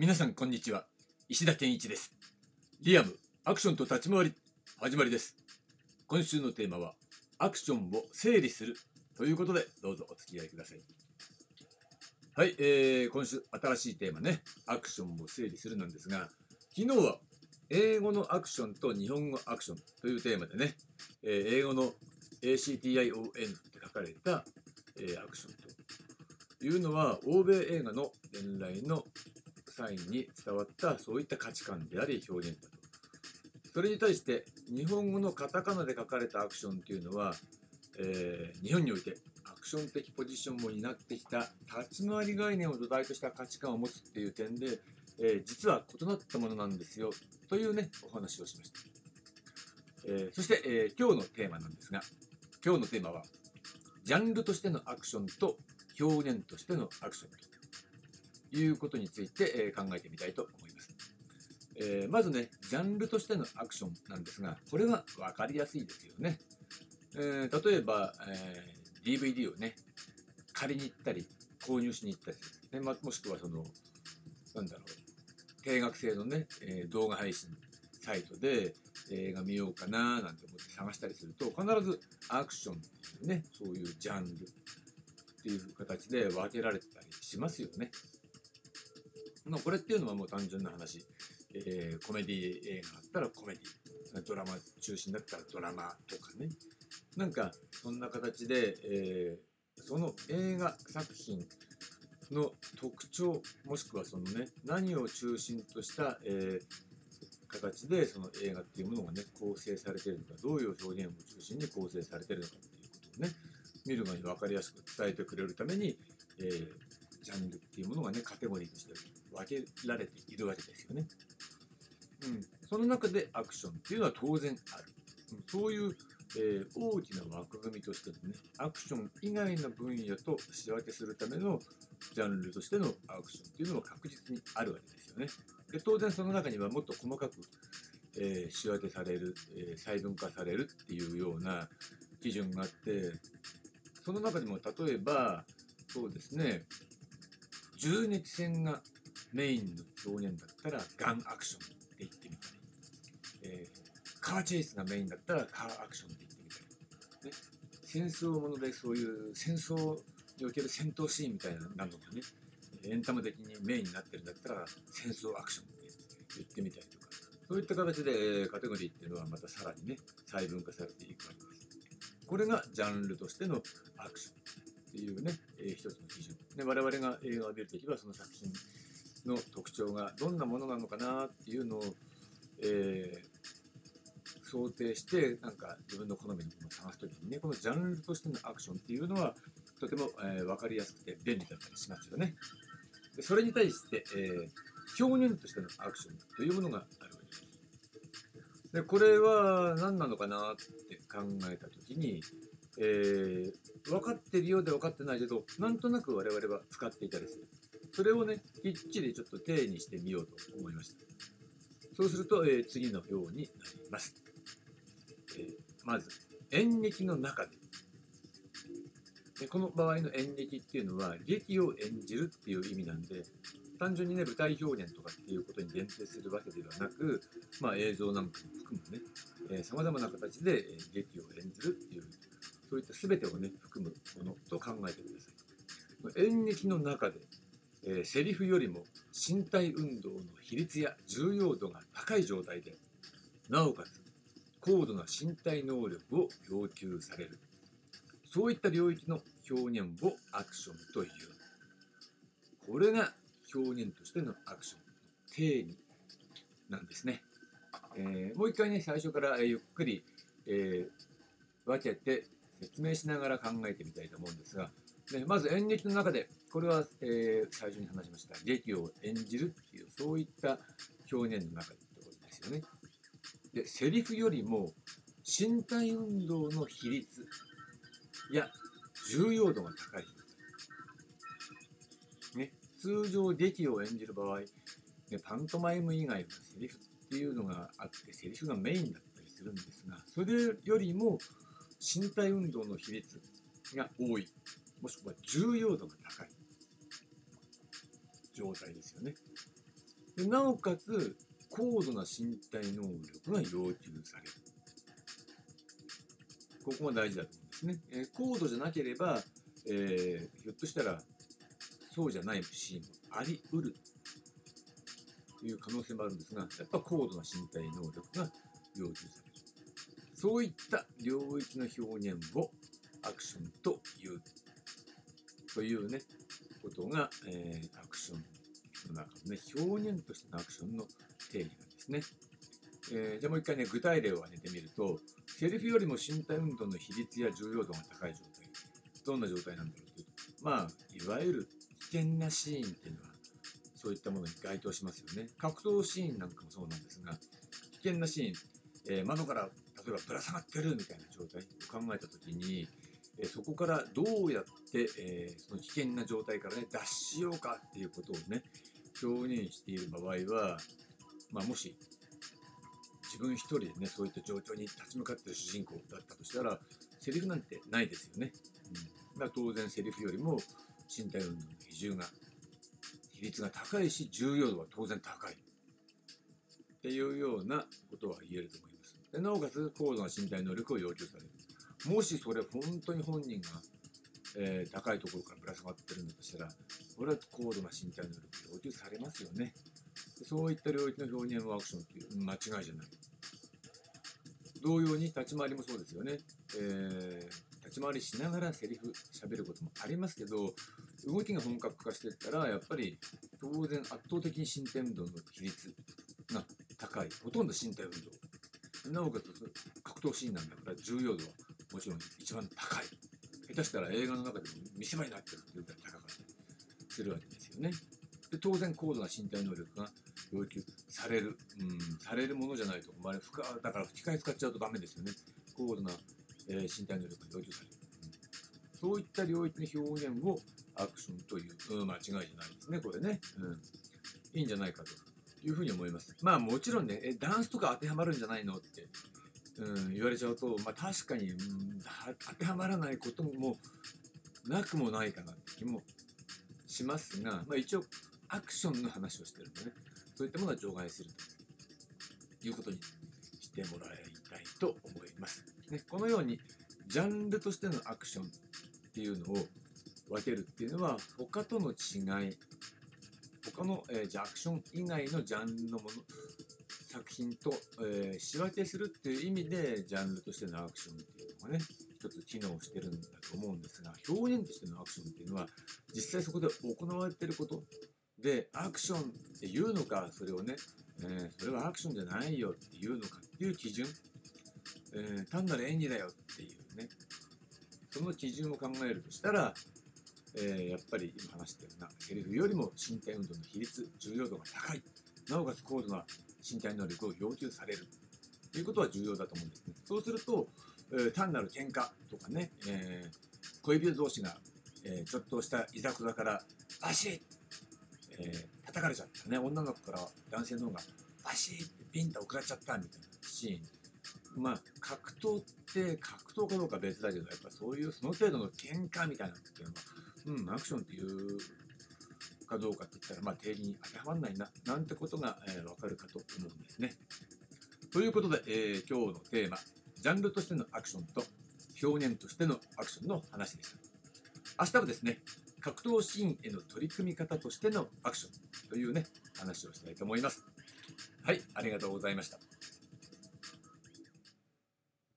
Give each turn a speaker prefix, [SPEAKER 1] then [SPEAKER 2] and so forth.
[SPEAKER 1] 皆さんこんにちは。石田健一です。リアムアクションと立ち回り始まりです。今週のテーマはアクションを整理するということでどうぞお付き合いください。はい、えー、今週新しいテーマね。アクションを整理するなんですが昨日は英語のアクションと日本語アクションというテーマでね、えー、英語の ACTION って書かれた、えー、アクションというのは欧米映画の伝来の際に伝わったそういった価値観であり表現だと。それに対して日本語のカタカナで書かれたアクションっていうのは、えー、日本においてアクション的ポジションを担ってきた立ち回り概念を土台とした価値観を持つっていう点で、えー、実は異なったものなんですよというねお話をしました。えー、そして、え今日のテーマなんですが今日のテーマはジャンルとしてのアクションと表現としてのアクションということについて、え考えてみたいと思います。えー、まずね、ジャンルとしてのアクションなんですが、これは分かりやすいですよね。えー、例えば、えー、DVD をね、借りに行ったり、購入しに行ったり、ねま、もしくはその、なんだろう、定額制のね、え動画配信サイトで映画見ようかななんて思って探したりすると、必ずアクションっていうね、そういうジャンルっていう形で分けられてたりしますよね。まあ、これっていうのはもう単純な話、えー、コメディ映画だったらコメディ。ドラマ中心だったらドラマとかね。なんかそんな形で、えー、その映画作品の特徴もしくはそのね何を中心とした、えー、形でその映画っていうものがね構成されているのかどういう表現を中心に構成されているのかっていうことをね見るのに分かりやすく伝えてくれるために、えー、ジャンルっていうものがねカテゴリーとして分けられているわけですよね。うん、その中でアクションっていうのは当然ある。そういう、えー、大きな枠組みとしてのね、アクション以外の分野と仕分けするためのジャンルとしてのアクションっていうのも確実にあるわけですよね。で当然その中にはもっと細かく、えー、仕分けされる、えー、細分化されるっていうような基準があって、その中でも例えば、そうですね、銃撃戦がメインの表現だったらガンアクションって言ってみたり、えー、カーチェイスがメインだったらカーアクションって言ってみたり、ね、戦争ものでそういう戦争における戦闘シーンみたいなのがね。エンタメ的にメインになってるんだったら戦争アクションって言ってみたりとか。そういった形でカテゴリーっていうのはまたさらにね細分化されていくわけです。これがジャンルとしてのアクション。っていうね、えー、一つの基準で我々が映画を見るときはその作品の特徴がどんなものなのかなっていうのを、えー、想定してなんか自分の好みのものを探す時にねこのジャンルとしてのアクションっていうのはとても、えー、分かりやすくて便利だったりしますよね。でそれに対して、えー、表現としてのアクションというものがあるわけです。でこれは何なのかなって考えた時に、えー、分かってるようで分かってないけどなんとなく我々は使っていたりする。それをね、きっちりちょっと定にしてみようと思いました。そうすると、えー、次のようになります。えー、まず、演劇の中で。でこの場合の演劇っていうのは、劇を演じるっていう意味なんで、単純にね、舞台表現とかっていうことに限定するわけではなく、まあ、映像なんかも含むね、えー、様々な形で、え、劇を演じるっていう、そういった全てをね、含むものと考えてください。演劇の中でえー、セリフよりも身体運動の比率や重要度が高い状態でなおかつ高度な身体能力を要求される。そういった領域の表現をアクションという。これが表現としてのアクションの定義なんですね、えー、もう一回ね最初からゆっくり、えー、分けて説明しながら考えてみたいと思うんですがね、まず演劇の中で、これは、えー、最初に話しました、劇を演じるっていう、そういった表現の中でってことですよね。で、セリフよりも身体運動の比率や重要度が高い。ね、通常劇を演じる場合、ね、パントマイム以外のセリフっていうのがあって、セリフがメインだったりするんですが、それよりも身体運動の比率が多い。もしくは重要度が高い。状態ですよね。でなおかつ高度な身体能力が要求される。ここが大事だと思うんですね、えー、高度じゃなければ、えー、ひょっとしたらそうじゃないシーンもあり得る。という可能性もあるんですがやっぱ高度な身体能力が要求される。そういった領域の表現をアクションというというねことが、えー、アクションの中のね表現としてのアクションの定義なんですね。えー、じゃあもう一回ね具体例を挙げてみるとセリフよりも身体運動の比率や重要度が高い状態どんな状態なんだろうというとまあいわゆる危険なシーンっていうのはそういったものに該当しますよね格闘シーンなんかもそうなんですが危険なシーン、えー、窓からえばぶら下がってるみたいな状態を考えた時に、えそこからどうやって、えその危険な状態からね脱しようかっていうことをね表現している場合は、まあ、もし自分一人でねそういった状況に立ち向かってる主人公だったとしたらセリフなんてないですよね。うん、だ当然セリフよりも身体運動の比重が比率が高いし重要度は当然高いっていうようなことは言えると思います。でなおかつ高度な身体能力を要求される。もしそれ本当に本人が、えー、高いところからぶら下がってるんだとしたらこれは高度な身体能力要求されますよね。そういった領域の表現はアクションっていう間違いじゃない。同様に立ち回りもそうですよね、えー、立ち回りしながらセリフ喋ることもありますけど動きが本格化していったらやっぱり当然圧倒的に身体運動の比率が高い。ほとんど身体運動。なおかつ格闘シーンなんだから重要度はもちろん一番高い。下手したら映画の中でも見せ場になってるっていうぐらい高かったりするわけですよね。で当然高度な身体能力が要求される、うん、されるものじゃないと、まあ、深だから吹き替え使っちゃうとダメですよね。高度な、えー、身体能力が要求される、うん、そういった領域の表現をアクションという、うん、間違いじゃないですねこれね、うん、いいんじゃないかと。いうふうに思います。まあもちろんね、えダンスとか当てはまるんじゃないのって、うん、言われちゃうと、まあ確かに、うん、当てはまらないこともなくもないかなって気もしますが、まあ一応アクションの話をしてるんでね、そういったものは除外するということにしてもらいたいと思います。ね、このように、ジャンルとしてのアクションっていうのを分けるっていうのは、他との違い他の、えー、じゃアクション以外のジャンルのもの作品と、えー、仕分けするっていう意味でジャンルとしてのアクションっていうのがね一つ機能してるんだと思うんですが表現としてのアクションっていうのは実際そこで行われてること。でアクションっていうのかそれをね、えー、それはアクションじゃないよっていうのかっていう基準、えー、単なる演技だよっていうね。その基準を考えるとしたらえー、やっぱり今話したような。セリフよりも身体運動の比率重要度が高い。なおかつ高度な身体能力を要求される。ということは重要だと思うんですね。そうすると、えー、単なる喧嘩とかね、えー、恋人同士が、えちょっとしたいざこざからバシッ、え叩かれちゃったね。女の子から男性の方がバシッってピンと送られちゃったみたいなシーン。まあ格闘って格闘かどうか別だけどやっぱそういうその程度の喧嘩みたいなっていうのはうん、アクションっていうかどうかって言ったら、まあ、定義に当てはまらないな、なんてことが、えー、わかるかと思うんですね。ということで、えー、今日のテーマ、ジャンルとしてのアクションと表現としてのアクションの話でした。明日はですね、格闘シーンへの取り組み方としてのアクションというね、話をしたいと思います。はい、ありがとうございました。